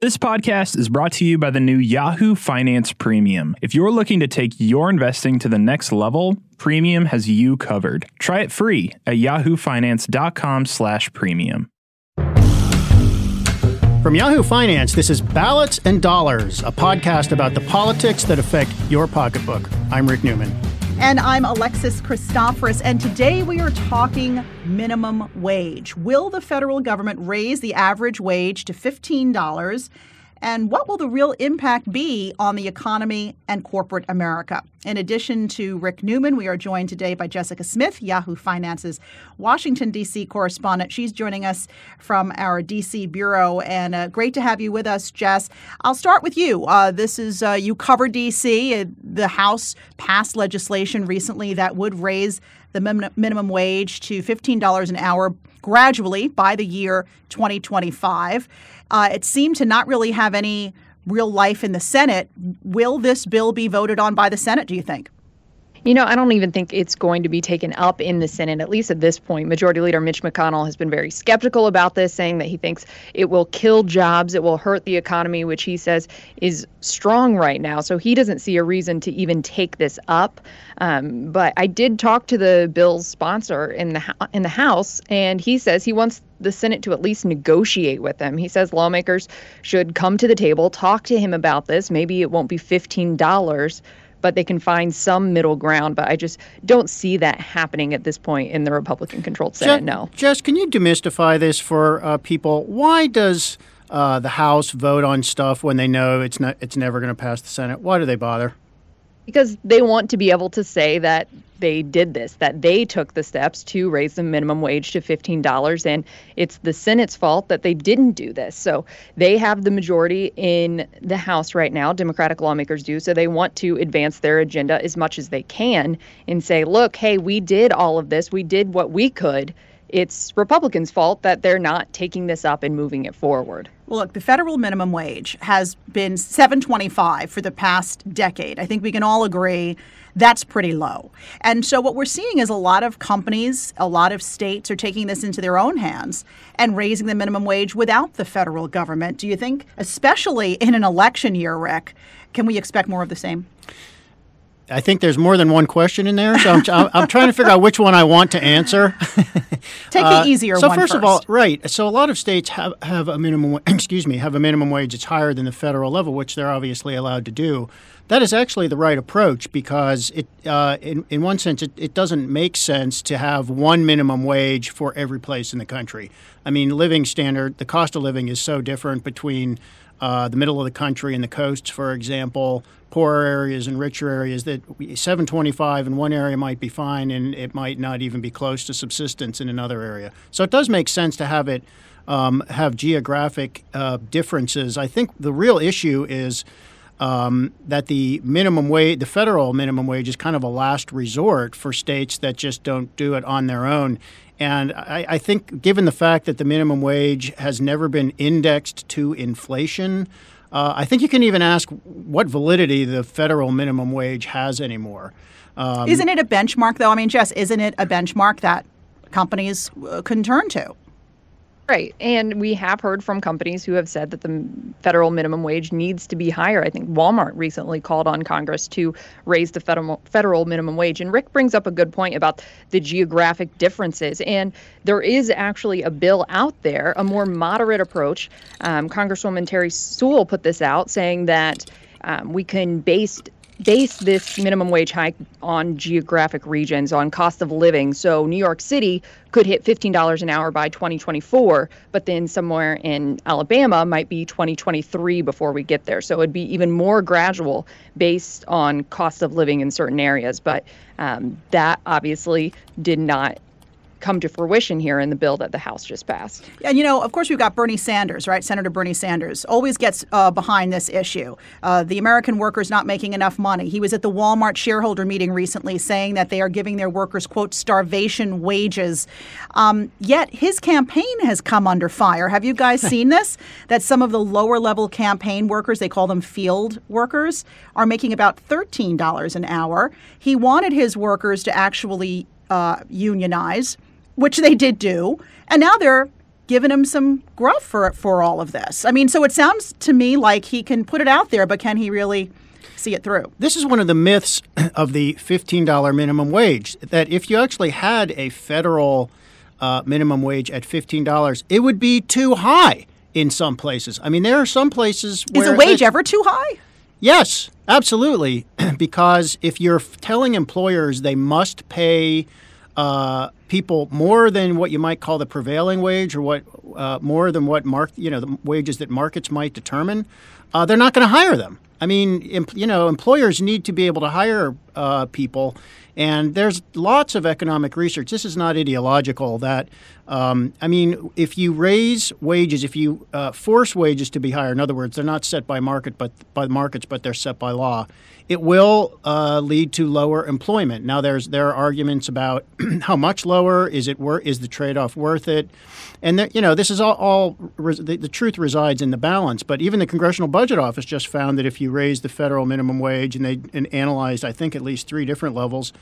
This podcast is brought to you by the new Yahoo Finance Premium. If you're looking to take your investing to the next level, Premium has you covered. Try it free at yahoofinance.com/premium. From Yahoo Finance, this is Ballots and Dollars, a podcast about the politics that affect your pocketbook. I'm Rick Newman. And I'm Alexis Christoforous. And today we are talking minimum wage. Will the federal government raise the average wage to $15? And what will the real impact be on the economy and corporate America? In addition to Rick Newman, we are joined today by Jessica Smith, Yahoo Finance's Washington, D.C. correspondent. She's joining us from our D.C. bureau, and uh, great to have you with us, Jess. I'll start with you. Uh, this is, uh, you cover D.C. Uh, the House passed legislation recently that would raise the min- minimum wage to $15 an hour gradually by the year 2025. Uh, it seemed to not really have any real life in the Senate. Will this bill be voted on by the Senate, do you think? You know, I don't even think it's going to be taken up in the Senate, at least at this point. Majority Leader Mitch McConnell has been very skeptical about this, saying that he thinks it will kill jobs, it will hurt the economy, which he says is strong right now. So he doesn't see a reason to even take this up. Um, but I did talk to the bill's sponsor in the in the House, and he says he wants the Senate to at least negotiate with him. He says lawmakers should come to the table, talk to him about this. Maybe it won't be fifteen dollars but they can find some middle ground. But I just don't see that happening at this point in the Republican controlled Senate. no. Jess, can you demystify this for uh, people? Why does uh, the House vote on stuff when they know it's not it's never going to pass the Senate? Why do they bother? Because they want to be able to say that they did this, that they took the steps to raise the minimum wage to $15. And it's the Senate's fault that they didn't do this. So they have the majority in the House right now, Democratic lawmakers do. So they want to advance their agenda as much as they can and say, look, hey, we did all of this, we did what we could it's Republicans' fault that they're not taking this up and moving it forward. Well, look, the federal minimum wage has been 725 for the past decade. I think we can all agree that's pretty low. And so what we're seeing is a lot of companies, a lot of states are taking this into their own hands and raising the minimum wage without the federal government. Do you think, especially in an election year, Rick, can we expect more of the same? I think there's more than one question in there, so I'm, I'm trying to figure out which one I want to answer. Take uh, the easier so one. So first of all, right. So a lot of states have, have a minimum. Excuse me, have a minimum wage that's higher than the federal level, which they're obviously allowed to do. That is actually the right approach because it, uh, in in one sense, it, it doesn't make sense to have one minimum wage for every place in the country. I mean, living standard, the cost of living is so different between uh, the middle of the country and the coasts, for example, poorer areas and richer areas, that 725 in one area might be fine and it might not even be close to subsistence in another area. So it does make sense to have it um, have geographic uh, differences. I think the real issue is um, that the minimum wage, the federal minimum wage, is kind of a last resort for states that just don't do it on their own. And I, I, think, given the fact that the minimum wage has never been indexed to inflation, uh, I think you can even ask what validity the federal minimum wage has anymore. Um, isn't it a benchmark, though? I mean, Jess, isn't it a benchmark that companies uh, can turn to? Right. And we have heard from companies who have said that the federal minimum wage needs to be higher. I think Walmart recently called on Congress to raise the federal federal minimum wage. And Rick brings up a good point about the geographic differences. And there is actually a bill out there, a more moderate approach. Um, Congresswoman Terri Sewell put this out saying that um, we can base base this minimum wage hike on geographic regions, on cost of living. So New York City could hit $15 an hour by 2024, but then somewhere in Alabama might be 2023 before we get there. So it'd be even more gradual based on cost of living in certain areas. But um, that obviously did not come to fruition here in the bill that the House just passed. And you know, of course, we've got Bernie Sanders, right? Senator Bernie Sanders always gets uh, behind this issue. Uh, the American workers not making enough money. He was at the Walmart shareholder meeting recently saying that they are giving their workers, quote, starvation wages. Um, yet his campaign has come under fire. Have you guys seen this? That some of the lower level campaign workers, they call them field workers, are making about $13 an hour. He wanted his workers to actually uh, unionize which they did do, and now they're giving him some gruff for for all of this. I mean, so it sounds to me like he can put it out there, but can he really see it through? This is one of the myths of the $15 minimum wage that if you actually had a federal uh, minimum wage at $15, it would be too high in some places. I mean, there are some places where. Is a wage ever too high? Yes, absolutely. because if you're telling employers they must pay uh, people more than what you might call the prevailing wage or what uh, more than what mark you know the wages that markets might determine, uh, they're not going to hire them. I mean, you know, employers need to be able to hire uh, people, and there's lots of economic research. This is not ideological. That um, I mean, if you raise wages, if you uh, force wages to be higher, in other words, they're not set by market, but by markets, but they're set by law. It will uh, lead to lower employment. Now, there's there are arguments about how much lower is it worth? Is the trade-off worth it? And there, you know, this is all, all the, the truth resides in the balance. But even the Congressional Budget Office just found that if you raise the federal minimum wage, and they and analyzed, I think, at least three different levels,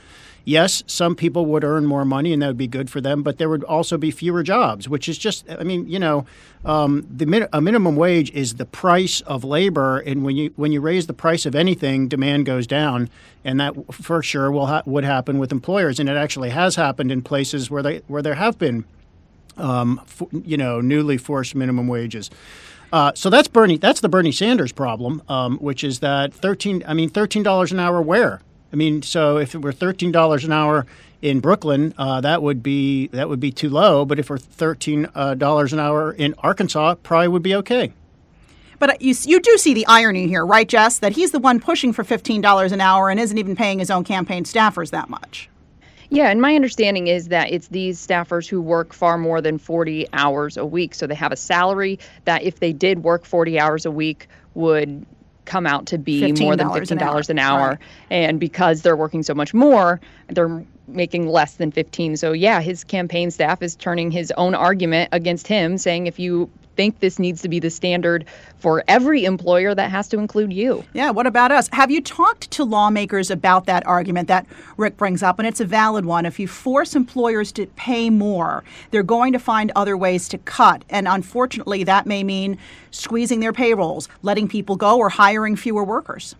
yes, some people would earn more money, and that would be good for them. But there would also be fewer jobs, which is just, I mean, you know, um, the min- a minimum wage is the price of labor, and when you when you raise the price of anything, demand goes down, and that for sure will ha- would happen with employers, and it actually has happened in places where they where there have been um, you know, newly forced minimum wages. Uh, so that's Bernie. That's the Bernie Sanders problem, um, which is that thirteen. I mean, thirteen dollars an hour. Where? I mean, so if it were thirteen dollars an hour in Brooklyn, uh, that would be that would be too low. But if we're thirteen uh, dollars an hour in Arkansas, probably would be okay. But uh, you, you do see the irony here, right, Jess? That he's the one pushing for $15 an hour and isn't even paying his own campaign staffers that much. Yeah, and my understanding is that it's these staffers who work far more than 40 hours a week. So they have a salary that, if they did work 40 hours a week, would come out to be more than $15 an hour. An hour. Right. And because they're working so much more, they're making less than 15. So yeah, his campaign staff is turning his own argument against him saying if you think this needs to be the standard for every employer that has to include you. Yeah, what about us? Have you talked to lawmakers about that argument that Rick brings up? And it's a valid one. If you force employers to pay more, they're going to find other ways to cut. And unfortunately, that may mean squeezing their payrolls, letting people go, or hiring fewer workers.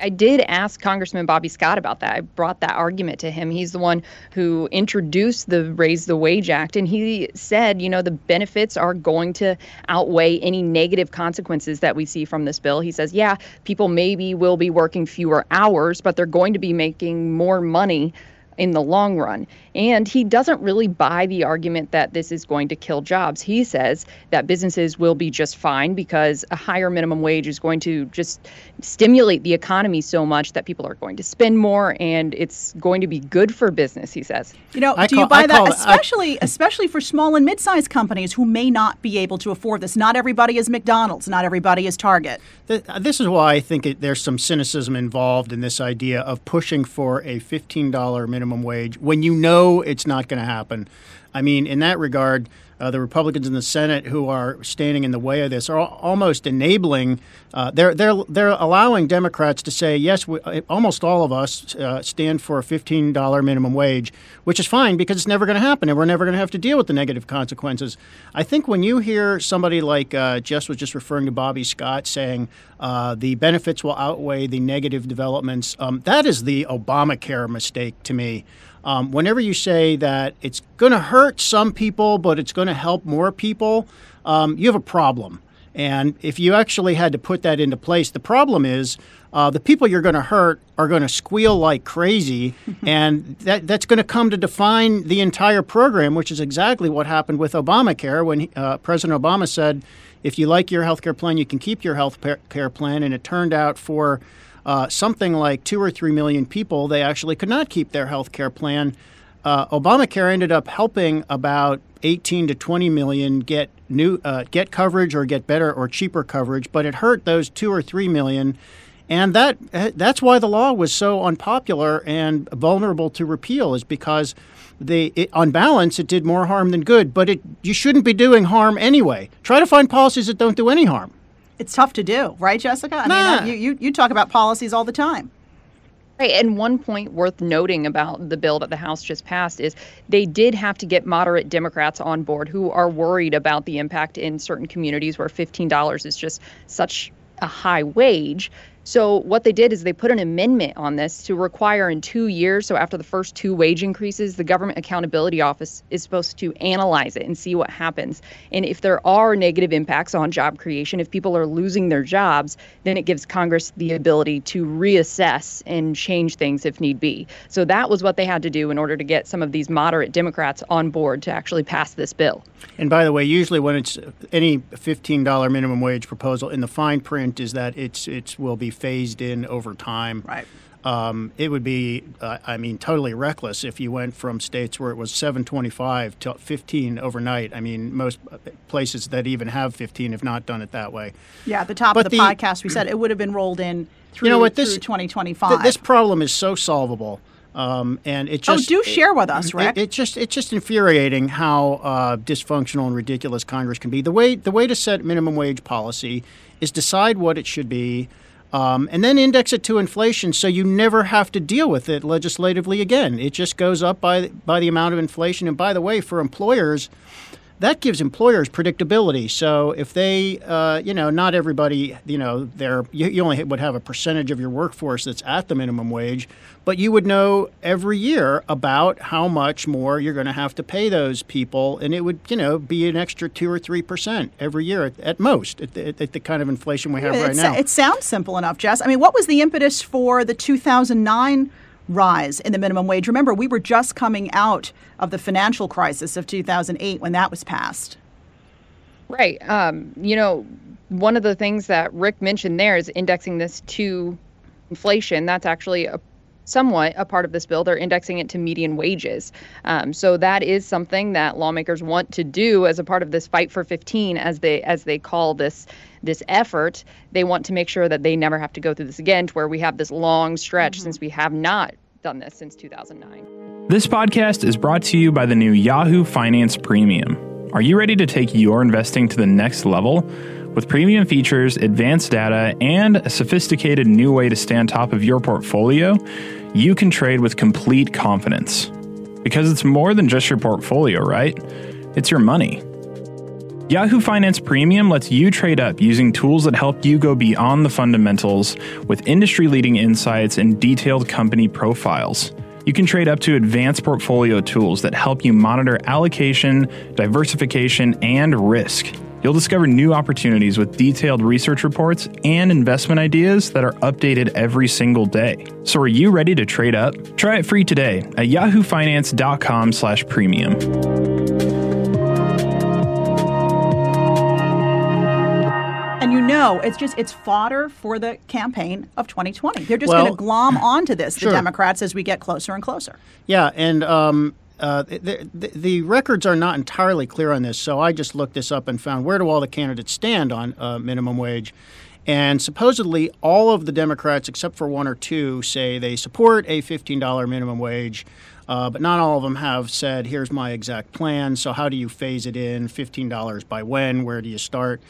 I did ask Congressman Bobby Scott about that. I brought that argument to him. He's the one who introduced the Raise the Wage Act, and he said, you know, the benefits are going to outweigh any negative consequences that we see from this bill. He says, yeah, people maybe will be working fewer hours, but they're going to be making more money in the long run. And he doesn't really buy the argument that this is going to kill jobs. He says that businesses will be just fine because a higher minimum wage is going to just stimulate the economy so much that people are going to spend more and it's going to be good for business, he says. You know, I do call, you buy I that especially I, especially for small and mid-sized companies who may not be able to afford this. Not everybody is McDonald's, not everybody is Target. Uh, this is why I think it, there's some cynicism involved in this idea of pushing for a $15 minimum wage when you know it's not going to happen. I mean, in that regard, uh, the Republicans in the Senate who are standing in the way of this are almost enabling. Uh, they're they're they're allowing Democrats to say yes. We, uh, almost all of us uh, stand for a fifteen dollar minimum wage, which is fine because it's never going to happen, and we're never going to have to deal with the negative consequences. I think when you hear somebody like uh, Jess was just referring to Bobby Scott saying uh, the benefits will outweigh the negative developments, um, that is the Obamacare mistake to me. Um, whenever you say that it's going to hurt some people, but it's going to help more people, um, you have a problem. And if you actually had to put that into place, the problem is uh, the people you're going to hurt are going to squeal like crazy, and that, that's going to come to define the entire program, which is exactly what happened with Obamacare when uh, President Obama said, if you like your health care plan, you can keep your health care plan. And it turned out for uh, something like two or three million people, they actually could not keep their health care plan. Uh, Obamacare ended up helping about 18 to 20 million get new uh, get coverage or get better or cheaper coverage, but it hurt those two or three million, and that that's why the law was so unpopular and vulnerable to repeal is because the it, on balance it did more harm than good. But it you shouldn't be doing harm anyway. Try to find policies that don't do any harm it's tough to do, right, Jessica? I nah. mean, you, you, you talk about policies all the time. Right. And one point worth noting about the bill that the House just passed is they did have to get moderate Democrats on board who are worried about the impact in certain communities where $15 is just such a high wage. So what they did is they put an amendment on this to require in two years, so after the first two wage increases, the Government Accountability Office is supposed to analyze it and see what happens. And if there are negative impacts on job creation, if people are losing their jobs, then it gives Congress the ability to reassess and change things if need be. So that was what they had to do in order to get some of these moderate Democrats on board to actually pass this bill. And by the way, usually when it's any $15 minimum wage proposal in the fine print is that it's it's will be phased in over time. Right. Um, it would be, uh, I mean, totally reckless if you went from states where it was 725 to 15 overnight. I mean, most places that even have 15 have not done it that way. Yeah, at the top But of the, the- podcast, we said it would have been rolled in through, You know what, this- through 2025. Th- this problem is so solvable. Um, and it just Oh, just do share with us, it- Rick. It, it's just it's just infuriating how uh, dysfunctional and ridiculous Congress can be. The way the way to set minimum wage policy is decide what it should be, um, and then index it to inflation, so you never have to deal with it legislatively again. It just goes up by by the amount of inflation. And by the way, for employers, that gives employers predictability. So if they, uh, you know, not everybody, you know, they're, you, you only would have a percentage of your workforce that's at the minimum wage, but you would know every year about how much more you're going to have to pay those people, and it would, you know, be an extra two or three percent every year at, at most at the, at the kind of inflation we have right now. it sounds simple enough, Jess. I mean, what was the impetus for the 2009 rise in the minimum wage? Remember, we were just coming out of the financial crisis of 2008 when that was passed. Right. Um, you know, one of the things that Rick mentioned there is indexing this to inflation. That's actually a somewhat a part of this bill. They're indexing it to median wages. Um, so that is something that lawmakers want to do as a part of this fight for 15, as they as they call this this effort. They want to make sure that they never have to go through this again, to where we have this long stretch since we have not done this since 2009. This podcast is brought to you by the new Yahoo Finance Premium. Are you ready to take your investing to the next level? With premium features, advanced data, and a sophisticated new way to stay on top of your portfolio, you can trade with complete confidence. Because it's more than just your portfolio, right? It's your money. Yahoo Finance Premium lets you trade up using tools that help you go beyond the fundamentals with industry leading insights and detailed company profiles. You can trade up to advanced portfolio tools that help you monitor allocation, diversification, and risk. You'll discover new opportunities with detailed research reports and investment ideas that are updated every single day. So are you ready to trade up? Try it free today at yahoofinance.com slash premium. And you know, it's just it's fodder for the campaign of 2020. They're just Well- going to glom onto this, Sure. the Democrats, as we get closer and closer. Yeah, and um, uh, the, the, the records are not entirely clear on this, so I just looked this up and found where do all the candidates stand on uh, minimum wage. And supposedly, all of the Democrats, except for one or two, say they support a $15 minimum wage. Uh, but not all of them have said, here's my exact plan. So, how do you phase it in? $15 by when? Where do you start?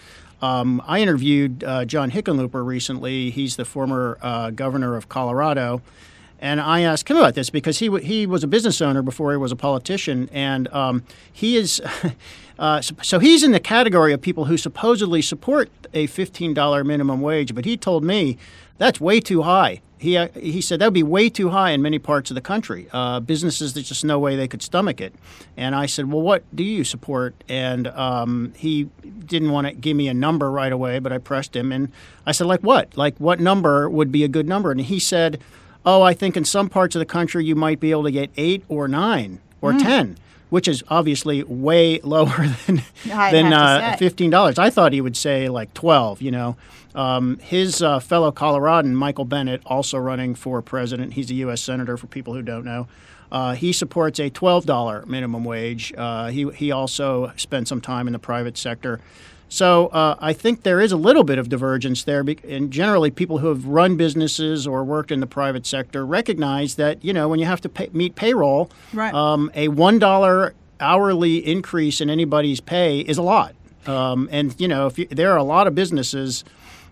Um, I interviewed uh, John Hickenlooper recently. He's the former uh, governor of Colorado. And I asked him about this because he, w- he was a business owner before he was a politician. And um, he is, uh, so, he's in the category of people who supposedly support a $15 minimum wage. But he told me that's way too high. He, uh, he said that would be way too high in many parts of the country. Uh, businesses, there's just no way they could stomach it. And I said, Well, what do you support? And um, he didn't want to give me a number right away, but I pressed him. And I said, Like what? Like what number would be a good number? And he said, Oh, I think in some parts of the country you might be able to get eight or nine or 10. Which is obviously way lower than than uh, fifteen dollars. I thought he would say like twelve. You know, um, his uh, fellow Coloradan Michael Bennet, also running for president. He's a U.S. senator. For people who don't know, uh, he supports a twelve dollar minimum wage. Uh, he he also spent some time in the private sector. So uh, I think there is a little bit of divergence there, and generally people who have run businesses or worked in the private sector recognize that you know when you have to pay, meet payroll, Right. um, a one dollar hourly increase in anybody's pay is a lot. Um, and you know, if you, there are a lot of businesses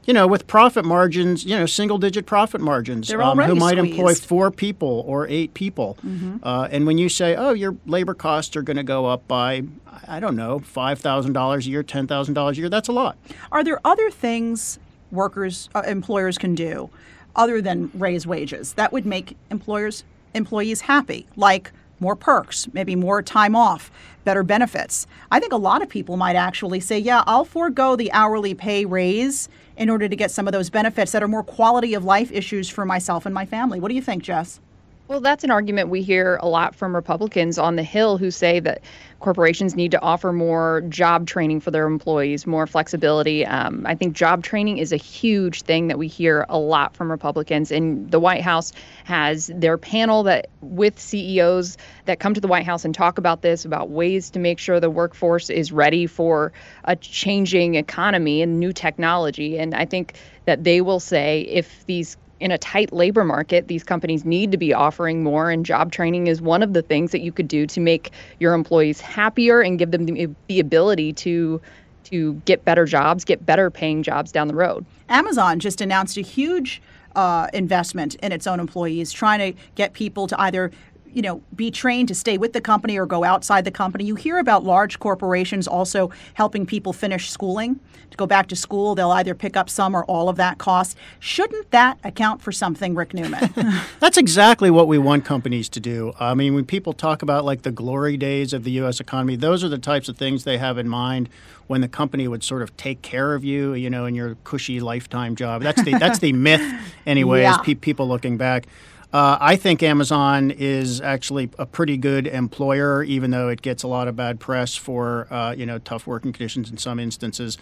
you know, with profit margins, you know, single digit profit margins, um, who might squeezed. employ four people or eight people. Mm-hmm. Uh, and when you say, oh, your labor costs are going to go up by, I don't know, $5,000 a year, $10,000 a year, that's a lot. Are there other things workers, uh, employers can do other than raise wages that would make employers, employees happy? Like more perks, maybe more time off, better benefits. I think a lot of people might actually say, yeah, I'll forego the hourly pay raise in order to get some of those benefits that are more quality of life issues for myself and my family. What do you think, Jess? Well, that's an argument we hear a lot from Republicans on the Hill who say that corporations need to offer more job training for their employees, more flexibility. Um, I think job training is a huge thing that we hear a lot from Republicans. And the White House has their panel that with CEOs that come to the White House and talk about this, about ways to make sure the workforce is ready for a changing economy and new technology. And I think that they will say if these in a tight labor market, these companies need to be offering more, and job training is one of the things that you could do to make your employees happier and give them the, the ability to to get better jobs, get better paying jobs down the road. Amazon just announced a huge uh, investment in its own employees, trying to get people to either you know, be trained to stay with the company or go outside the company. You hear about large corporations also helping people finish schooling. To go back to school, they'll either pick up some or all of that cost. Shouldn't that account for something, Rick Newman? That's exactly what we want companies to do. I mean, when people talk about like the glory days of the U.S. economy, those are the types of things they have in mind when the company would sort of take care of you, you know, in your cushy lifetime job. That's the that's the myth, anyway. Yeah. Pe- people looking back. Uh, I think Amazon is actually a pretty good employer, even though it gets a lot of bad press for uh, you know tough working conditions in some instances.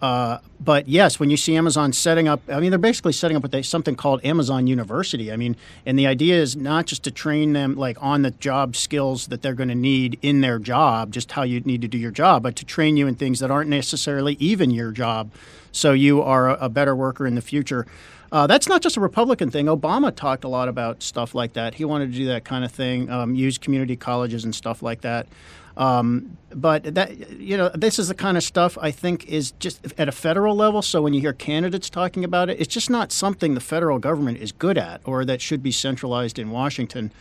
Uh, but yes, when you see Amazon setting up, I mean, they're basically setting up they, something called Amazon University. I mean, and the idea is not just to train them like on the job skills that they're going to need in their job, just how you need to do your job, but to train you in things that aren't necessarily even your job, so you are a better worker in the future. Uh, that's not just a Republican thing. Obama talked a lot about stuff like that. He wanted to do that kind of thing, um, use community colleges and stuff like that. Um, but that you know, this is the kind of stuff I think is just at a federal level. So when you hear candidates talking about it, it's just not something the federal government is good at, or that should be centralized in Washington.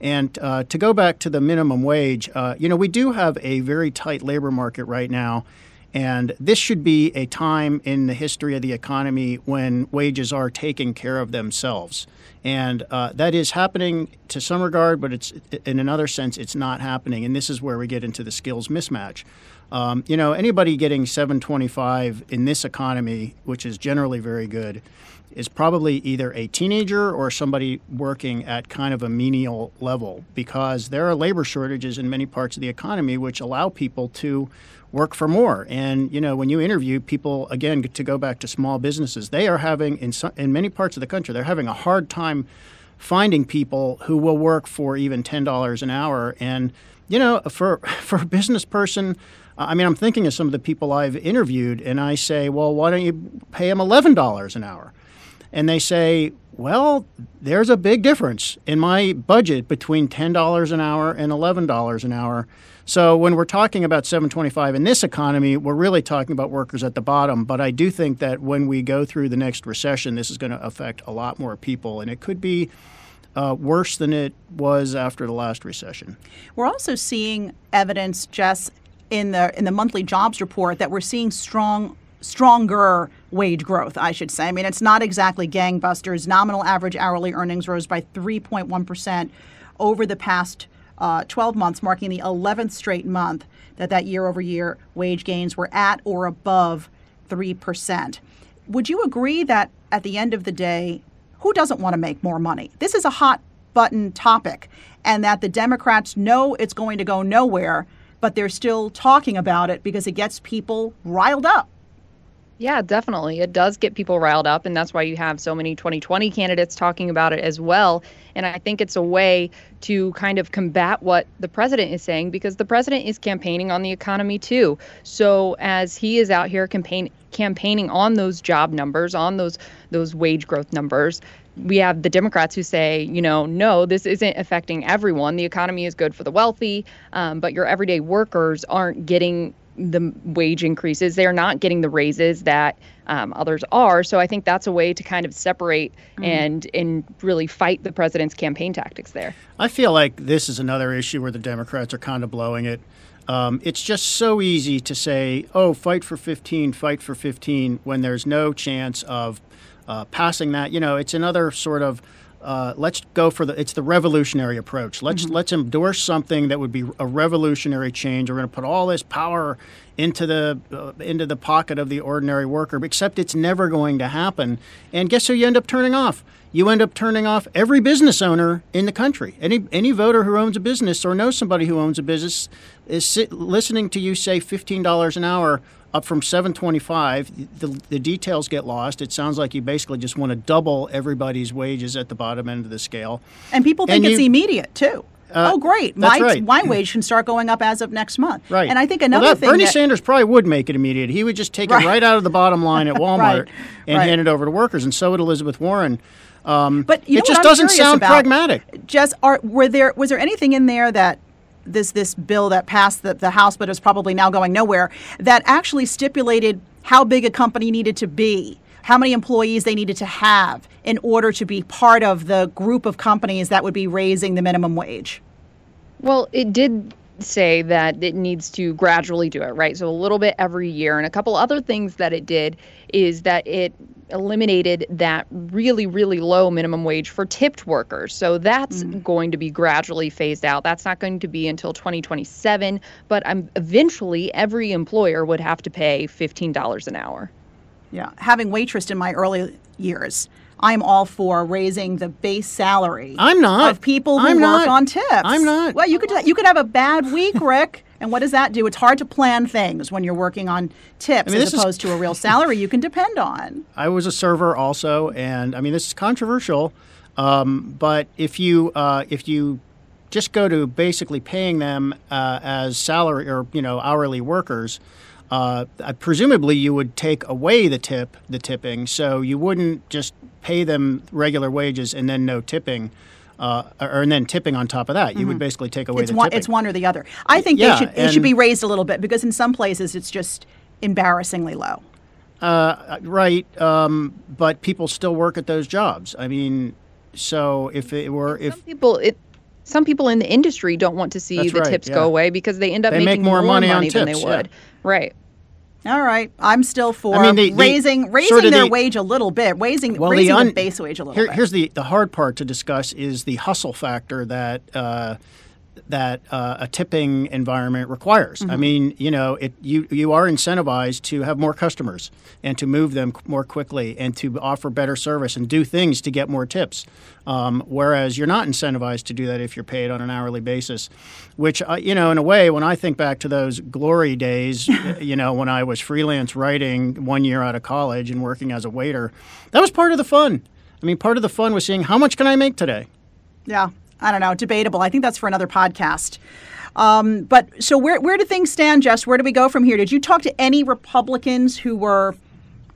And uh, to go back to the minimum wage, uh, you know, we do have a very tight labor market right now. And this should be a time in the history of the economy when wages are taking care of themselves. And uh, that is happening to some regard, but it's in another sense, it's not happening. And this is where we get into the skills mismatch. Um, you know, anybody getting 725 in this economy, which is generally very good, is probably either a teenager or somebody working at kind of a menial level because there are labor shortages in many parts of the economy which allow people to work for more. And you know, when you interview people, again, to go back to small businesses, they are having in some, in many parts of the country, they're having a hard time finding people who will work for even ten dollars an hour. And you know, for for a business person. I mean, I'm thinking of some of the people I've interviewed, and I say, well, why don't you pay them $11 an hour? And they say, well, there's a big difference in my budget between $10 an hour and $11 an hour. So when we're talking about 725 in this economy, we're really talking about workers at the bottom. But I do think that when we go through the next recession, this is going to affect a lot more people, and it could be. Uh, worse than it was after the last recession. We're also seeing evidence, Jess, in the in the monthly jobs report that we're seeing strong stronger wage growth, I should say. I mean, it's not exactly gangbusters. Nominal average hourly earnings rose by 3.1% over the past uh, 12 months, marking the 11th straight month that that year over year wage gains were at or above 3%. Would you agree that at the end of the day, who doesn't want to make more money? This is a hot button topic, and that the Democrats know it's going to go nowhere, but they're still talking about it because it gets people riled up. Yeah, definitely. It does get people riled up, and that's why you have so many 2020 candidates talking about it as well. And I think it's a way to kind of combat what the president is saying because the president is campaigning on the economy too. So as he is out here campaign, campaigning on those job numbers, on those those wage growth numbers, we have the Democrats who say, you know, no, this isn't affecting everyone. The economy is good for the wealthy, um, but your everyday workers aren't getting the wage increases. They're not getting the raises that um, others are. So I think that's a way to kind of separate mm. and and really fight the president's campaign tactics there. I feel like this is another issue where the Democrats are kind of blowing it. Um, it's just so easy to say, "Oh, fight for 15, fight for 15," when there's no chance of uh, passing that. You know, it's another sort of uh, let's go for the it's the revolutionary approach. Let's mm-hmm. let's endorse something that would be a revolutionary change. We're going to put all this power into the uh, into the pocket of the ordinary worker, except it's never going to happen. And guess who you end up turning off? You end up turning off every business owner in the country. Any any voter who owns a business or knows somebody who owns a business is sit, listening to you say fifteen dollars an hour up from 725 the, the details get lost it sounds like you basically just want to double everybody's wages at the bottom end of the scale and people think and it's you, immediate too uh, oh, great! My right. my wage can start going up as of next month. Right. And I think another well, that, thing Bernie that, Sanders probably would make it immediate. He would just take right. it right out of the bottom line at Walmart right. and hand it over to workers, and so would Elizabeth Warren. Um, but it just doesn't sound about, pragmatic. Just are were there was there anything in there that this this bill that passed the, the House, but is probably now going nowhere, that actually stipulated how big a company needed to be, how many employees they needed to have in order to be part of the group of companies that would be raising the minimum wage. Well, it did say that it needs to gradually do it, right? So a little bit every year. And a couple other things that it did is that it eliminated that really, really low minimum wage for tipped workers. So that's mm. going to be gradually phased out. That's not going to be until 2027, but um, eventually every employer would have to pay $15 an hour. Yeah, having waitressed in my early years, I'm all for raising the base salary. I'm not of people who I'm work not. on tips. I'm not. Well, you could you could have a bad week, Rick. And what does that do? It's hard to plan things when you're working on tips I mean, as opposed is, to a real salary you can depend on. I was a server also, and I mean this is controversial, um, but if you uh, if you just go to basically paying them uh, as salary or you know hourly workers. Uh, presumably, you would take away the tip, the tipping, so you wouldn't just pay them regular wages and then no tipping uh, or and then tipping on top of that. You mm-hmm. would basically take away it's the one, tipping. It's one or the other. I think yeah, they should it should be raised a little bit because in some places it's just embarrassingly low. Uh, right, um, but people still work at those jobs. I mean, so if it were if some people it some people in the industry don't want to see the right, tips yeah. go away because they end up they making make more, money, money than tips, they would. Yeah. Right. All right, I'm still for I mean, the, the, raising raising sort of their the, wage a little bit, raising well, raising the, un, the base wage a little here, bit. Here's the the hard part to discuss is the hustle factor that. Uh, that uh, a tipping environment requires. Mm-hmm. I mean, you know, it you you are incentivized to have more customers and to move them more quickly and to offer better service and do things to get more tips. Um, whereas you're not incentivized to do that if you're paid on an hourly basis, which uh, you know, in a way, when I think back to those glory days, you know, when I was freelance writing one year out of college and working as a waiter, that was part of the fun. I mean, part of the fun was seeing how much can I make today. Yeah, I don't know, debatable. I think that's for another podcast. Um, but so where where do things stand, Jess? Where do we go from here? Did you talk to any Republicans who were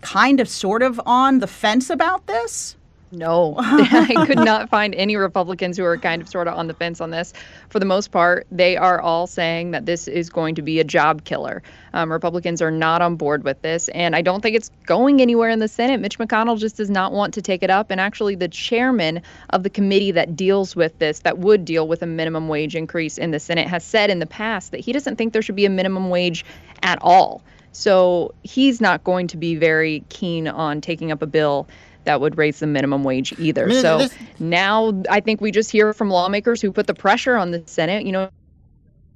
kind of sort of on the fence about this? No, I could not find any Republicans who are kind of sort of on the fence on this. For the most part, they are all saying that this is going to be a job killer. Um, Republicans are not on board with this, and I don't think it's going anywhere in the Senate. Mitch McConnell just does not want to take it up. And actually, the chairman of the committee that deals with this, that would deal with a minimum wage increase in the Senate, has said in the past that he doesn't think there should be a minimum wage at all. So he's not going to be very keen on taking up a bill that would raise the minimum wage either. I mean, so this... now I think we just hear from lawmakers who put the pressure on the Senate. You know,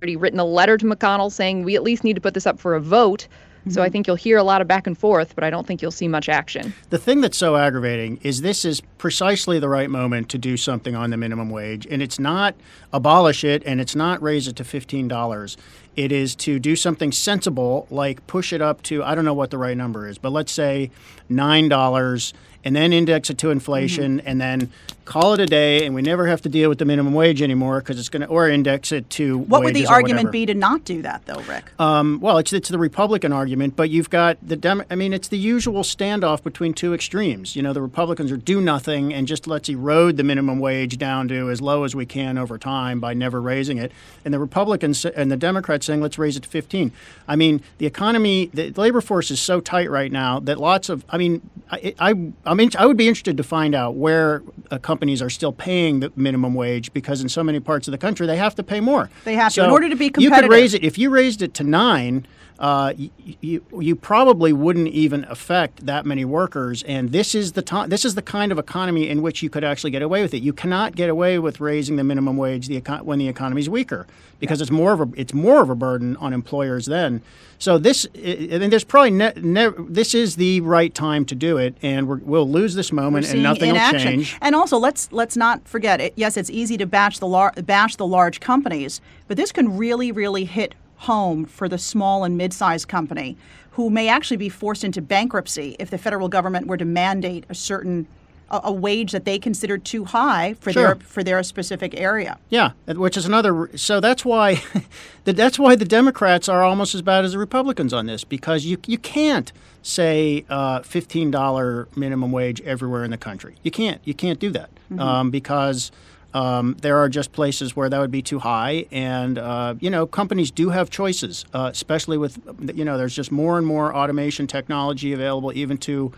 already written a letter to McConnell saying we at least need to put this up for a vote. So I mm-hmm. think you'll hear a lot of back and forth, but I don't think you'll see much action. The thing that's so aggravating is this is precisely the right moment to do something on the minimum wage, and it's not abolish it and it's not raise it to $15. It is to do something sensible like push it up to I don't know what the right number is, but let's say $9 and then index it to inflation mm-hmm. and then call it a day and we never have to deal with the minimum wage anymore because it's going to or index it to what would the argument be to not do that though rick? Um, well it's, it's the republican argument but you've got the Dem- i mean it's the usual standoff between two extremes. You know the republicans are do nothing and just let's erode the minimum wage down to as low as we can over time by never raising it. And the republicans and the democrats saying let's raise it to 15. I mean, the economy, the labor force is so tight right now that lots of, I mean, I, I, I mean, I would be interested to find out where uh, companies are still paying the minimum wage because in so many parts of the country they have to pay more. They have so to in order to be competitive. You could raise it if you raised it to nine. Uh, you, you, you probably wouldn't even affect that many workers, and this is the time. This is the kind of economy in which you could actually get away with it. You cannot get away with raising the minimum wage the econ- when the economy is weaker, because it's more of a it's more of a burden on employers then. So this, I mean, there's probably ne- ne- this is the right time to do it, and we're, we'll lose this moment, and nothing will change. And also, let's let's not forget. It, yes, it's easy to bash the lar- bash the large companies, but this can really, really hit home for the small and mid-sized company who may actually be forced into bankruptcy if the federal government were to mandate a certain a, a wage that they consider too high for Sure. their for their specific area. Yeah, which is another. So that's why, that's why the Democrats are almost as bad as the Republicans on this because you you can't say uh, fifteen dollar minimum wage everywhere in the country. You can't. You can't do that um, because. Um, there are just places where that would be too high, and uh, you know companies do have choices, uh, especially with you know there's just more and more automation technology available even to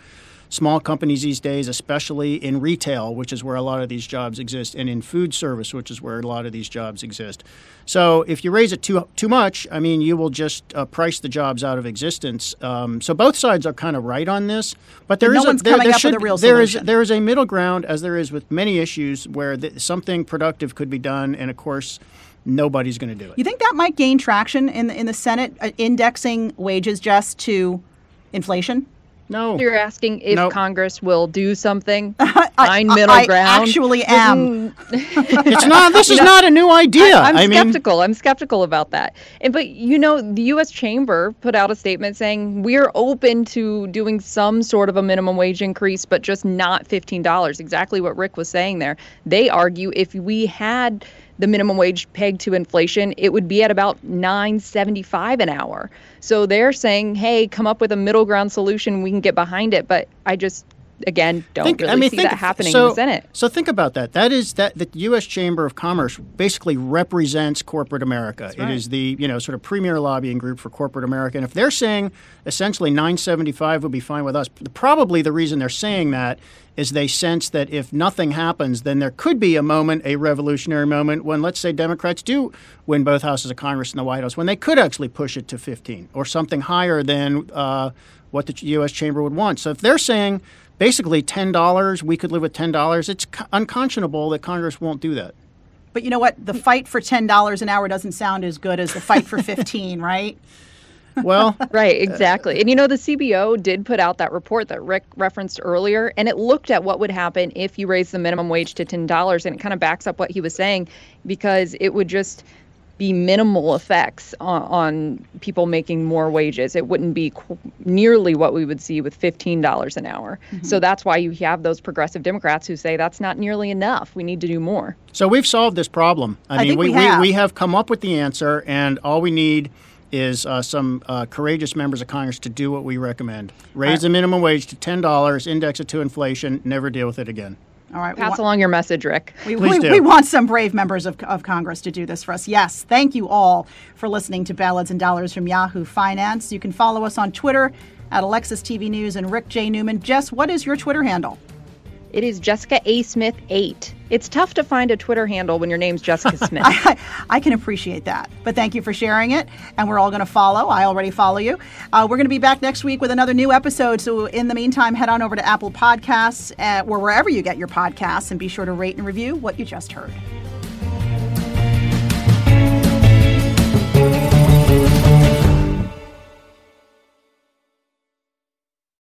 small companies these days, especially in retail, which is where a lot of these jobs exist, and in food service, which is where a lot of these jobs exist. So if you raise it too too much, I mean, you will just uh, price the jobs out of existence. Um, so both sides are kind of right on this, but there is a, there, coming there up with should, there is there is a middle ground, as there is with many issues, where th- something productive could be done, and of course, nobody's going to do it. You think that might gain traction in the, in the Senate, uh, indexing wages just to inflation? No, You're asking if Nope. Congress will do something, find middle I ground. actually am. it's not. This is not a new idea. I'm I mean, skeptical. I'm skeptical about that. And but you know, the U.S. Chamber put out a statement saying we're open to doing some sort of a minimum wage increase, but just not fifteen dollars. Exactly what Rick was saying there. They argue if we had the minimum wage pegged to inflation, it would be at about nine seventy five an hour. So they're saying, hey, come up with a middle ground solution. We can get behind it. But I just again don't think, really I mean, see think, that happening so, in the Senate. So think about that. That is that the U.S. Chamber of Commerce basically represents corporate America. It is the you know sort of premier lobbying group for corporate America. And if they're saying essentially 975 would be fine with us, probably the reason they're saying that is they sense that if nothing happens, then there could be a moment, a revolutionary moment, when let's say Democrats do win both houses of Congress and the White House, when they could actually push it to 15 or something higher than uh, what the U.S. Chamber would want. So if they're saying basically ten dollars, we could live with ten dollars. It's unconscionable that Congress won't do that. But you know what? The fight for ten dollars an hour doesn't sound as good as the fight for fifteen, right? Well, Right, exactly. And you know, the CBO did put out that report that Rick referenced earlier, and it looked at what would happen if you raise the minimum wage to $10, and it kind of backs up what he was saying because it would just be minimal effects on, on people making more wages. It wouldn't be qu- nearly what we would see with $15 an hour. So that's why you have those progressive Democrats who say that's not nearly enough. We need to do more. so we've solved this problem. I, I mean, we, we have. we have come up with the answer, and all we need is uh, some uh, courageous members of Congress to do what we recommend: raise the minimum wage to ten dollars, index it to inflation, never deal with it again. All right. Pass want- along your message, Rick. We, we, do. we want some brave members of, of Congress to do this for us. Yes. Thank you all for listening to Ballots and Dollars from Yahoo Finance. You can follow us on Twitter at Alexis TV News and Rick J. Newman. Jess, what is your Twitter handle? It is Jessica A. Smith 8. It's tough to find a Twitter handle when your name's Jessica Smith. I, I can appreciate that. But thank you for sharing it. And we're all going to follow. I already follow you. Uh, we're going to be back next week with another new episode. So in the meantime, head on over to Apple Podcasts uh, or wherever you get your podcasts and be sure to rate and review what you just heard.